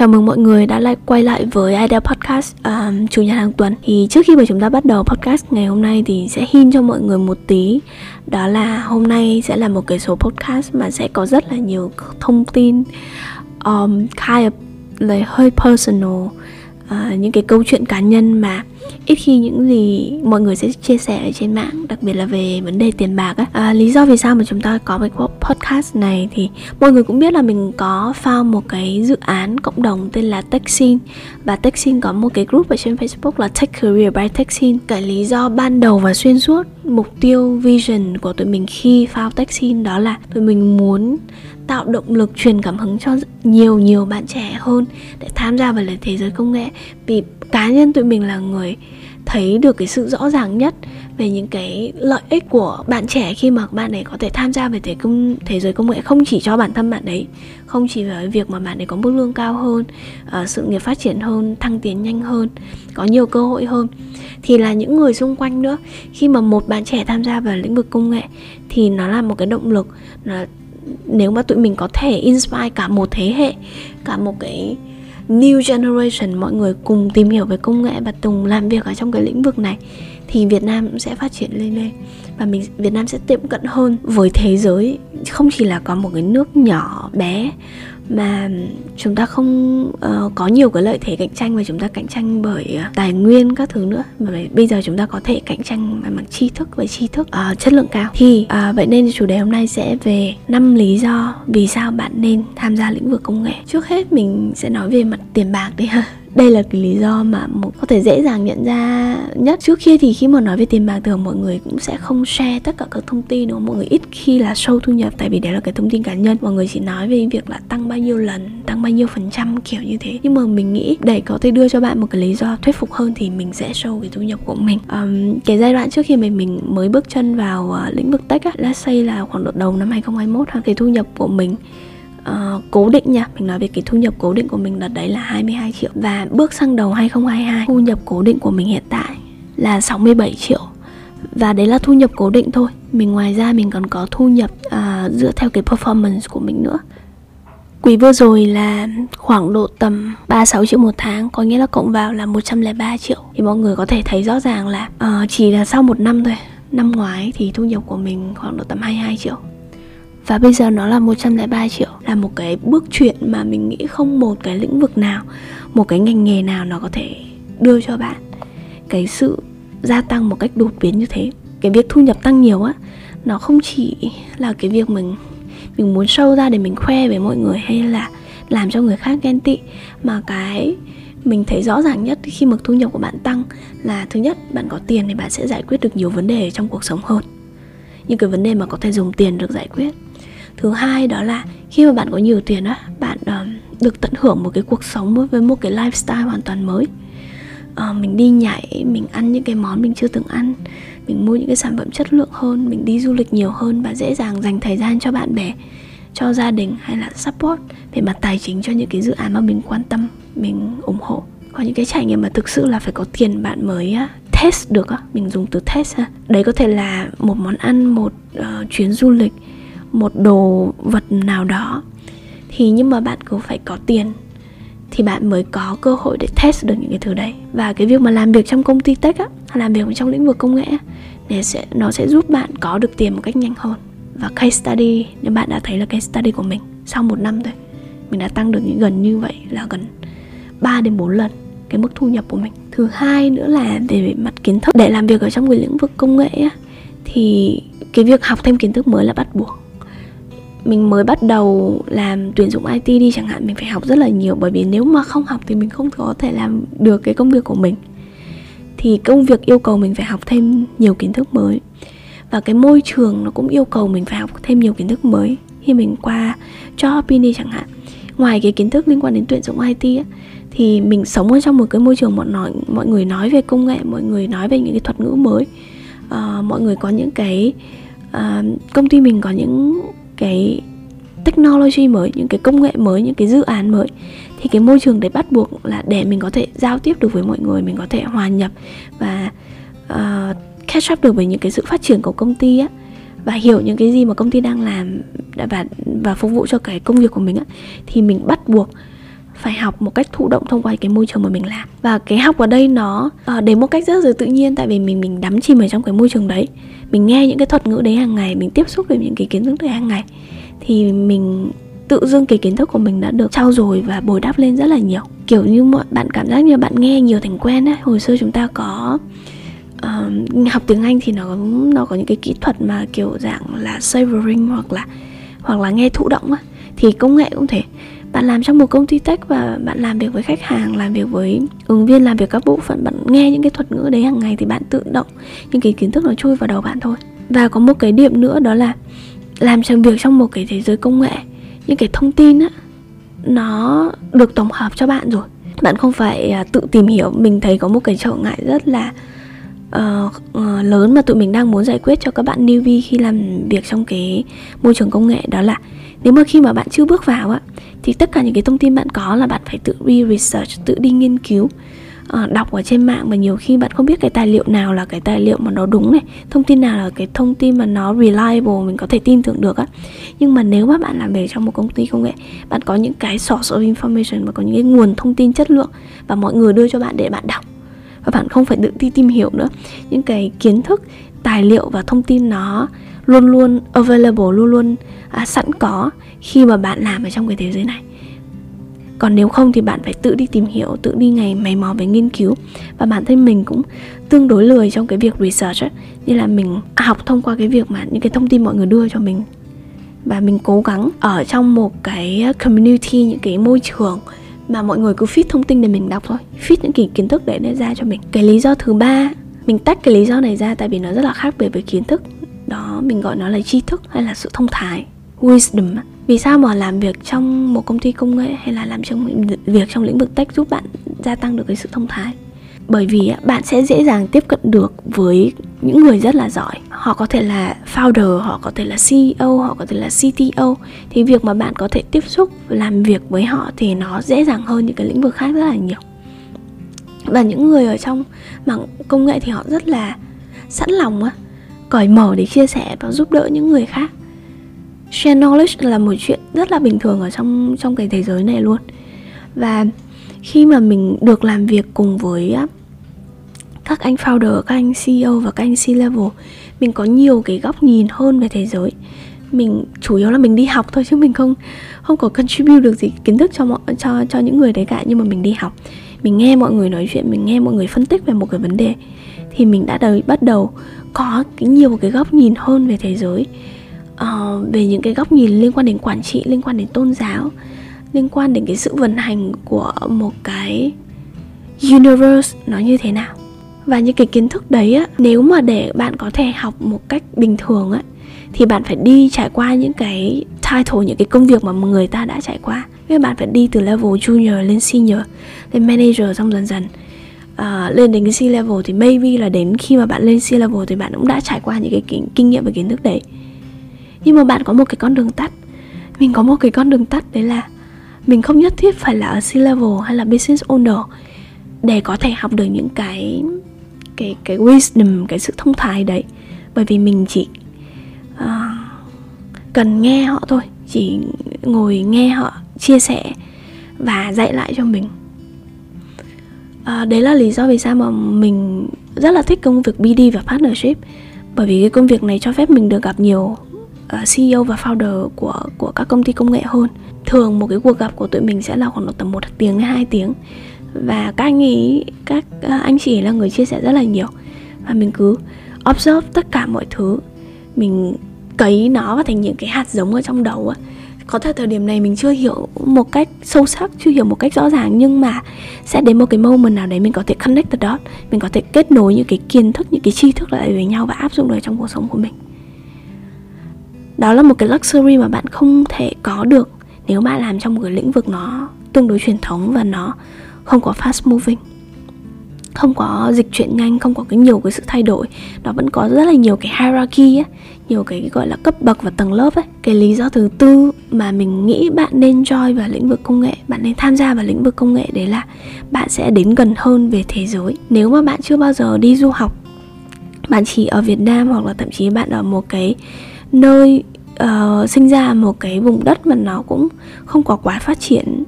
Chào mừng mọi người đã lại quay lại với Idea Podcast um, chủ nhật hàng tuần. Thì trước khi mà chúng ta bắt đầu podcast ngày hôm nay thì sẽ hin cho mọi người một tí đó là hôm nay sẽ là một cái số podcast mà sẽ có rất là nhiều thông tin um, kind of like hơi personal uh, những cái câu chuyện cá nhân mà ít khi những gì mọi người sẽ chia sẻ ở trên mạng đặc biệt là về vấn đề tiền bạc á. À, lý do vì sao mà chúng ta có cái podcast này thì mọi người cũng biết là mình có found một cái dự án cộng đồng tên là Techsin và Techsin có một cái group ở trên Facebook là Tech Career by Techsin cái lý do ban đầu và xuyên suốt mục tiêu vision của tụi mình khi found Techsin đó là tụi mình muốn tạo động lực truyền cảm hứng cho nhiều nhiều bạn trẻ hơn để tham gia vào thế giới công nghệ. Vì cá nhân tụi mình là người thấy được cái sự rõ ràng nhất về những cái lợi ích của bạn trẻ khi mà bạn ấy có thể tham gia về thế công thế giới công nghệ không chỉ cho bản thân bạn ấy không chỉ về việc mà bạn ấy có mức lương cao hơn uh, sự nghiệp phát triển hơn thăng tiến nhanh hơn có nhiều cơ hội hơn. Thì là những người xung quanh nữa khi mà một bạn trẻ tham gia vào lĩnh vực công nghệ thì nó là một cái động lực nó nếu mà tụi mình có thể inspire cả một thế hệ, cả một cái new generation, mọi người cùng tìm hiểu về công nghệ và cùng làm việc ở trong cái lĩnh vực này, thì Việt Nam cũng sẽ phát triển lên lên và mình, Việt Nam sẽ tiệm cận hơn với thế giới. Không chỉ là có một cái nước nhỏ bé mà chúng ta không uh, có nhiều cái lợi thế cạnh tranh và chúng ta cạnh tranh bởi uh, tài nguyên các thứ nữa. Mà bây giờ chúng ta có thể cạnh tranh bằng tri thức và tri thức uh, chất lượng cao. Thì uh, vậy nên chủ đề hôm nay sẽ về năm lý do vì sao bạn nên tham gia lĩnh vực công nghệ. Trước hết mình sẽ nói về mặt tiền bạc đi ha đây là cái lý do mà một có thể dễ dàng nhận ra nhất. Trước kia thì khi mà nói về tiền bạc thường mọi người cũng sẽ không share tất cả các thông tin đúng không? Mọi người ít khi là show thu nhập tại vì đấy là cái thông tin cá nhân. Mọi người chỉ nói về việc là tăng bao nhiêu lần tăng bao nhiêu phần trăm kiểu như thế. Nhưng mà mình nghĩ để có thể đưa cho bạn một cái lý do thuyết phục hơn thì mình sẽ show cái thu nhập của mình. Um, cái giai đoạn trước khi mình mình mới bước chân vào uh, lĩnh vực tech á let's say là khoảng độ đầu năm 2021 ha cái thu nhập của mình uh, cố định nha. Mình nói về cái thu nhập cố định của mình đợt đấy là 22 triệu. Và bước sang đầu 2022 Thu nhập cố định của mình hiện tại là 67 triệu. Và đấy là thu nhập cố định thôi. Mình ngoài ra mình còn có thu nhập uh, dựa theo cái performance của mình nữa. Quý vừa rồi là khoảng độ tầm 36 triệu một tháng Có nghĩa là cộng vào là 103 triệu. Thì mọi người có thể thấy rõ ràng là uh, Chỉ là sau một năm thôi. Năm ngoái thì thu nhập của mình khoảng độ tầm 22 triệu. Và bây giờ nó là 103 triệu là một cái bước chuyển mà mình nghĩ không một cái lĩnh vực nào, một cái ngành nghề nào nó có thể đưa cho bạn cái sự gia tăng một cách đột biến như thế. Cái việc thu nhập tăng nhiều á, nó không chỉ là cái việc mình mình muốn sâu ra để mình khoe với mọi người hay là làm cho người khác ghen tị, mà cái mình thấy rõ ràng nhất khi mà thu nhập của bạn tăng là thứ nhất, bạn có tiền thì bạn sẽ giải quyết được nhiều vấn đề trong cuộc sống hơn. Những cái vấn đề mà có thể dùng tiền được giải quyết thứ hai đó là khi mà bạn có nhiều tiền á bạn uh, được tận hưởng một cái cuộc sống với một cái lifestyle hoàn toàn mới. Uh, mình đi nhảy mình ăn những cái món mình chưa từng ăn mình mua những cái sản phẩm chất lượng hơn mình đi du lịch nhiều hơn và dễ dàng dành thời gian cho bạn bè cho gia đình hay là support về mặt tài chính cho những cái dự án mà mình quan tâm mình ủng hộ. Có những cái trải nghiệm mà thực sự là phải có tiền bạn mới á, test được á mình dùng từ test ha. Đấy có thể là một món ăn một uh, chuyến du lịch một đồ vật nào đó thì nhưng mà bạn cũng phải có tiền thì bạn mới có cơ hội để test được những cái thứ đấy. Và cái việc mà làm việc trong công ty tech á làm việc trong lĩnh vực công nghệ để sẽ nó sẽ giúp bạn có được tiền một cách nhanh hơn. Và case study nếu bạn đã thấy là case study của mình sau một năm thôi mình đã tăng được những gần như vậy là gần 3 đến 4 lần cái mức thu nhập của mình. Thứ hai nữa là về mặt kiến thức. Để làm việc ở trong cái lĩnh vực công nghệ á, thì cái việc học thêm kiến thức mới là bắt buộc mình mới bắt đầu làm tuyển dụng IT đi chẳng hạn mình phải học rất là nhiều. Bởi vì nếu mà không học thì mình không có thể làm được cái công việc của mình. Thì công việc yêu cầu mình phải học thêm nhiều kiến thức mới. Và cái môi trường nó cũng yêu cầu mình phải học thêm nhiều kiến thức mới. Khi mình qua job đi chẳng hạn ngoài cái kiến thức liên quan đến tuyển dụng IT á, thì mình sống ở trong một cái môi trường mọi nói mọi người nói về công nghệ mọi người nói về những cái thuật ngữ mới. Uh, mọi người có những cái uh, công ty mình có những cái technology mới những cái công nghệ mới những cái dự án mới thì cái môi trường đấy bắt buộc là để mình có thể giao tiếp được với mọi người mình có thể hòa nhập và uh, catch up được với những cái sự phát triển của công ty á. Và hiểu những cái gì mà công ty đang làm và và phục vụ cho cái công việc của mình á thì mình bắt buộc phải học một cách thụ động thông qua cái môi trường mà mình làm. Và cái học ở đây nó ờ, uh, đến một cách rất là tự nhiên tại vì mình mình đắm chìm ở trong cái môi trường đấy mình nghe những cái thuật ngữ đấy hàng ngày mình tiếp xúc với những cái kiến thức đấy hàng ngày thì mình tự dưng cái kiến thức của mình đã được trau dồi và bồi đắp lên rất là nhiều. Kiểu như mọi bạn cảm giác như bạn nghe nhiều thành quen ấy hồi xưa chúng ta có uh, học tiếng Anh thì nó nó có những cái kỹ thuật mà kiểu dạng là savoring hoặc là hoặc là nghe thụ động á. Thì công nghệ cũng thế bạn làm trong một công ty tech và bạn làm việc với khách hàng làm việc với ứng viên làm việc các bộ phận bạn nghe những cái thuật ngữ đấy hàng ngày thì bạn tự động những cái kiến thức nó chui vào đầu bạn thôi. Và có một cái điểm nữa đó là làm trong việc trong một cái thế giới công nghệ những cái thông tin á nó được tổng hợp cho bạn rồi. Bạn không phải à, tự tìm hiểu. Mình thấy có một cái trở ngại rất là uh, uh, lớn mà tụi mình đang muốn giải quyết cho các bạn newbie khi làm việc trong cái môi trường công nghệ đó là nếu mà khi mà bạn chưa bước vào á thì tất cả những cái thông tin bạn có là bạn phải tự đi research tự đi nghiên cứu uh, đọc ở trên mạng. Và nhiều khi bạn không biết cái tài liệu nào là cái tài liệu mà nó đúng này thông tin nào là cái thông tin mà nó reliable mình có thể tin tưởng được á. Nhưng mà nếu mà bạn làm việc trong một công ty công nghệ bạn có những cái source of information và có những cái nguồn thông tin chất lượng và mọi người đưa cho bạn để bạn đọc. Và bạn không phải tự đi tìm hiểu nữa. Những cái kiến thức tài liệu và thông tin nó luôn luôn available luôn luôn à, sẵn có khi mà bạn làm ở trong cái thế giới này. Còn nếu không thì bạn phải tự đi tìm hiểu tự đi ngày mày mò về nghiên cứu. Và bản thân mình cũng tương đối lười trong cái việc research ấy. như là mình à, học thông qua cái việc mà những cái thông tin mọi người đưa cho mình. Và mình cố gắng ở trong một cái community những cái môi trường mà mọi người cứ feed thông tin để mình đọc thôi. Feed những cái kiến thức để nó ra cho mình. Cái lý do thứ ba mình tách cái lý do này ra tại vì nó rất là khác biệt với kiến thức đó mình gọi nó là tri thức hay là sự thông thái, wisdom vì sao mà làm việc trong một công ty công nghệ hay là làm trong việc trong lĩnh vực tech giúp bạn gia tăng được cái sự thông thái? Bởi vì bạn sẽ dễ dàng tiếp cận được với những người rất là giỏi. Họ có thể là founder, họ có thể là ceo họ có thể là cto thì việc mà bạn có thể tiếp xúc, làm việc với họ thì nó dễ dàng hơn những cái lĩnh vực khác rất là nhiều. Và những người ở trong mảng công nghệ thì họ rất là sẵn lòng á cởi mở để chia sẻ và giúp đỡ những người khác. Share knowledge là một chuyện rất là bình thường ở trong trong cái thế giới này luôn. Và khi mà mình được làm việc cùng với các anh founder, các anh CEO và các anh C-level mình có nhiều cái góc nhìn hơn về thế giới. Mình chủ yếu là mình đi học thôi chứ mình không không có contribute được gì kiến thức cho mọi cho cho những người đấy cả. Nhưng mà mình đi học mình nghe mọi người nói chuyện mình nghe mọi người phân tích về một cái vấn đề thì mình đã đời bắt đầu có cái nhiều cái góc nhìn hơn về thế giới. Uh, về những cái góc nhìn liên quan đến quản trị liên quan đến tôn giáo liên quan đến cái sự vận hành của một cái universe nó như thế nào. Và những cái kiến thức đấy á nếu mà để bạn có thể học một cách bình thường á thì bạn phải đi trải qua những cái title những cái công việc mà người ta đã trải qua. Các bạn phải đi từ level junior lên senior lên manager xong dần dần uh, lên đến cái C level thì maybe là đến khi mà bạn lên C level thì bạn cũng đã trải qua những cái kinh, kinh nghiệm và kiến thức đấy. Nhưng mà bạn có một cái con đường tắt. Mình có một cái con đường tắt đấy là mình không nhất thiết phải là ở C level hay là business owner để có thể học được những cái cái cái wisdom cái sự thông thái đấy. Bởi vì mình chỉ uh, cần nghe họ thôi chỉ ngồi nghe họ chia sẻ và dạy lại cho mình à, đấy là lý do vì sao mà mình rất là thích công việc BD và partnership. Bởi vì cái công việc này cho phép mình được gặp nhiều ờ, uh, CEO và founder của của các công ty công nghệ hơn. Thường một cái cuộc gặp của tụi mình sẽ là khoảng tầm một tiếng đến hai tiếng. Và các anh ấy các uh, anh chị là người chia sẻ rất là nhiều. Và mình cứ observe tất cả mọi thứ. Mình cấy nó vào thành những cái hạt giống ở trong đầu á có thể thời điểm này mình chưa hiểu một cách sâu sắc chưa hiểu một cách rõ ràng nhưng mà sẽ đến một cái moment nào đấy mình có thể connect the dot mình có thể kết nối những cái kiến thức những cái tri thức lại với nhau và áp dụng được trong cuộc sống của mình. Đó là một cái luxury mà bạn không thể có được nếu bạn làm trong một cái lĩnh vực nó tương đối truyền thống và nó không có fast moving không có dịch chuyển nhanh không có cái nhiều cái sự thay đổi. Nó vẫn có rất là nhiều cái hierarchy ấy, nhiều cái gọi là cấp bậc và tầng lớp ấy. Cái lý do thứ tư mà mình nghĩ bạn nên join vào lĩnh vực công nghệ bạn nên tham gia vào lĩnh vực công nghệ đấy là bạn sẽ đến gần hơn về thế giới. Nếu mà bạn chưa bao giờ đi du học bạn chỉ ở Việt Nam hoặc là thậm chí bạn ở một cái nơi uh, sinh ra một cái vùng đất mà nó cũng không có quá phát triển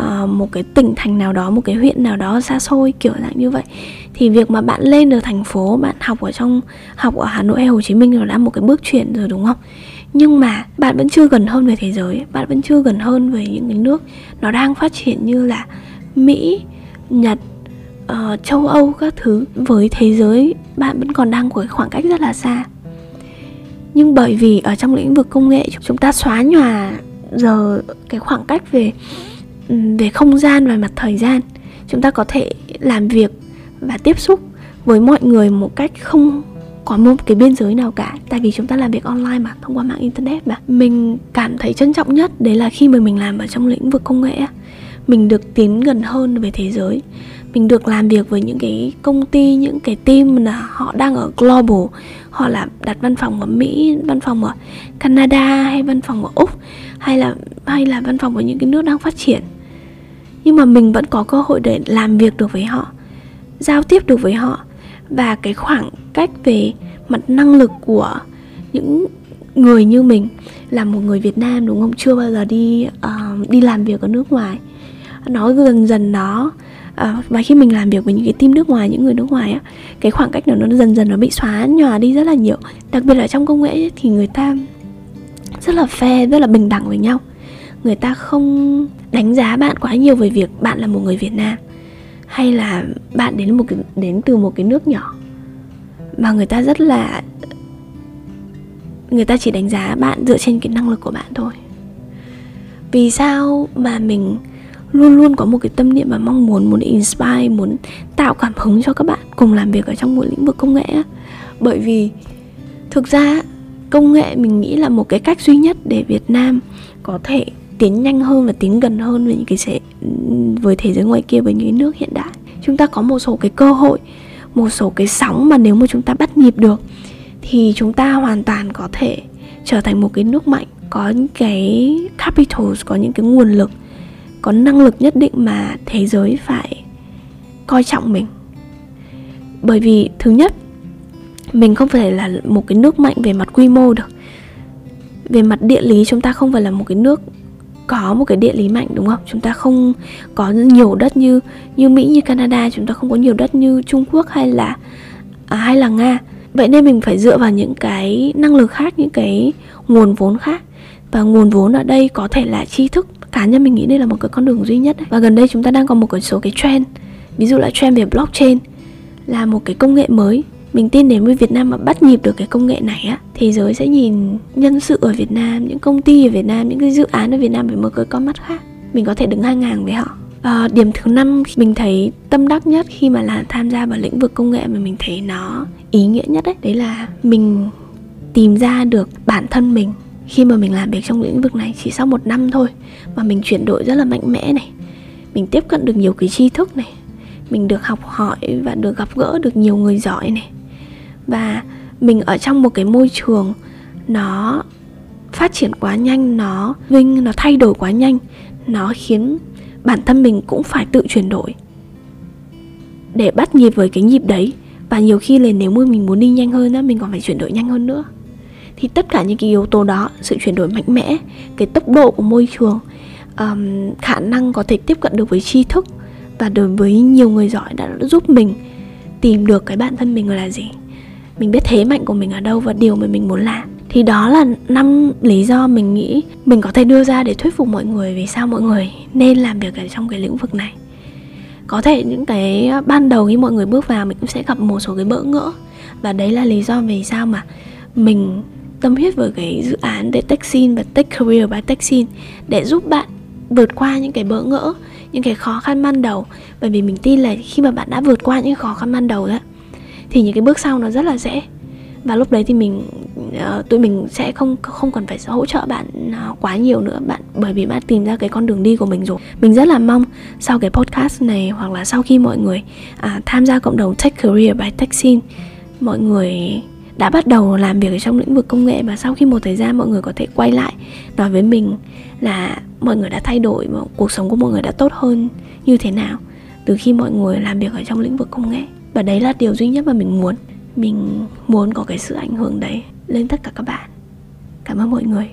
uh, một cái tỉnh thành nào đó một cái huyện nào đó xa xôi kiểu dạng như vậy. Thì việc mà bạn lên được thành phố bạn học ở trong học ở hà nội hay hồ chí minh rồi đã một cái bước chuyển rồi đúng không? Nhưng mà bạn vẫn chưa gần hơn về thế giới bạn vẫn chưa gần hơn về những cái nước nó đang phát triển như là mỹ nhật uh, châu âu các thứ. Với thế giới bạn vẫn còn đang có cái khoảng cách rất là xa. Nhưng bởi vì ở trong lĩnh vực công nghệ chúng ta xóa nhòa giờ cái khoảng cách về về không gian và mặt thời gian. Chúng ta có thể làm việc và tiếp xúc với mọi người một cách không có một cái biên giới nào cả. Tại vì chúng ta làm việc online mà, thông qua mạng internet mà. Mình cảm thấy trân trọng nhất đấy là khi mà mình làm ở trong lĩnh vực công nghệ mình được tiến gần hơn về thế giới. Mình được làm việc với những cái công ty, những cái team là họ đang ở global. Họ là đặt văn phòng ở mỹ, văn phòng ở canada hay văn phòng ở úc, hay là hay là văn phòng ở những cái nước đang phát triển nhưng mà mình vẫn có cơ hội để làm việc được với họ giao tiếp được với họ. Và cái khoảng cách về mặt năng lực của những người như mình là một người Việt Nam đúng không? Chưa bao giờ đi uh, đi làm việc ở nước ngoài. Nó dần dần nó uh, và khi mình làm việc với những cái team nước ngoài những người nước ngoài á cái khoảng cách nó nó dần dần nó bị xóa nhòa đi rất là nhiều. Đặc biệt là trong công nghệ ấy, thì người ta rất là fair rất là bình đẳng với nhau người ta không đánh giá bạn quá nhiều về việc bạn là một người Việt Nam hay là bạn đến một cái, đến từ một cái nước nhỏ. Mà người ta rất là người ta chỉ đánh giá bạn dựa trên cái năng lực của bạn thôi. Vì sao mà mình luôn luôn có một cái tâm niệm và mong muốn muốn inspire muốn tạo cảm hứng cho các bạn cùng làm việc ở trong một lĩnh vực công nghệ bởi vì thực ra công nghệ mình nghĩ là một cái cách duy nhất để Việt Nam có thể tiến nhanh hơn và tiến gần hơn với những cái sẽ, với thế giới ngoài kia, với những cái nước hiện đại. Chúng ta có một số cái cơ hội, một số cái sóng mà nếu mà chúng ta bắt nhịp được, thì chúng ta hoàn toàn có thể trở thành một cái nước mạnh, có những cái capitals, có những cái nguồn lực, có năng lực nhất định mà thế giới phải coi trọng mình. Bởi vì thứ nhất, mình không phải là một cái nước mạnh về mặt quy mô được. Về mặt địa lý, chúng ta không phải là một cái nước có một cái địa lý mạnh đúng không? Chúng ta không có nhiều đất như như mỹ như canada chúng ta không có nhiều đất như trung quốc hay là à, hay là nga. Vậy nên mình phải dựa vào những cái năng lực khác những cái nguồn vốn khác. Và nguồn vốn ở đây có thể là tri thức. Cá nhân mình nghĩ đây là một cái con đường duy nhất và gần đây chúng ta đang có một cái số cái trend. Ví dụ là trend về blockchain là một cái công nghệ mới mình tin nếu như Việt Nam mà bắt nhịp được cái công nghệ này á thế giới sẽ nhìn nhân sự ở Việt Nam những công ty ở Việt Nam những cái dự án ở Việt Nam với một cái con mắt khác. Mình có thể đứng ngang hàng với họ. À, điểm thứ năm mình thấy tâm đắc nhất khi mà là tham gia vào lĩnh vực công nghệ mà mình thấy nó ý nghĩa nhất đấy đấy là mình tìm ra được bản thân mình. Khi mà mình làm việc trong lĩnh vực này chỉ sau một năm thôi mà mình chuyển đổi rất là mạnh mẽ này. Mình tiếp cận được nhiều cái tri thức này. Mình được học hỏi và được gặp gỡ được nhiều người giỏi này và mình ở trong một cái môi trường nó phát triển quá nhanh nó vinh nó thay đổi quá nhanh nó khiến bản thân mình cũng phải tự chuyển đổi để bắt nhịp với cái nhịp đấy. Và nhiều khi là nếu mà mình muốn đi nhanh hơn á mình còn phải chuyển đổi nhanh hơn nữa. Thì tất cả những cái yếu tố đó sự chuyển đổi mạnh mẽ cái tốc độ của môi trường um, khả năng có thể tiếp cận được với tri thức và đối với nhiều người giỏi đã giúp mình tìm được cái bản thân mình là gì mình biết thế mạnh của mình ở đâu và điều mà mình muốn làm. Thì đó là năm lý do mình nghĩ mình có thể đưa ra để thuyết phục mọi người vì sao mọi người nên làm việc ở trong cái lĩnh vực này. Có thể những cái ban đầu khi mọi người bước vào mình cũng sẽ gặp một số cái bỡ ngỡ. Và đấy là lý do vì sao mà mình tâm huyết với cái dự án để Techsin và Tech Career by Techsin để giúp bạn vượt qua những cái bỡ ngỡ, những cái khó khăn ban đầu. Bởi vì mình tin là khi mà bạn đã vượt qua những khó khăn ban đầu đó thì những cái bước sau nó rất là dễ. Và lúc đấy thì mình uh, tụi mình sẽ không không cần phải hỗ trợ bạn uh, quá nhiều nữa bạn bởi vì bạn tìm ra cái con đường đi của mình rồi. Mình rất là mong sau cái podcast này hoặc là sau khi mọi người uh, tham gia cộng đồng Tech Career by Techsin mọi người đã bắt đầu làm việc ở trong lĩnh vực công nghệ và sau khi một thời gian mọi người có thể quay lại nói với mình là mọi người đã thay đổi cuộc sống của mọi người đã tốt hơn như thế nào từ khi mọi người làm việc ở trong lĩnh vực công nghệ và đấy là điều duy nhất mà mình muốn. Mình muốn có cái sự ảnh hưởng đấy lên tất cả các bạn. Cảm ơn mọi người.